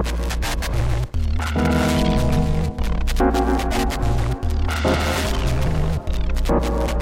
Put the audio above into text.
you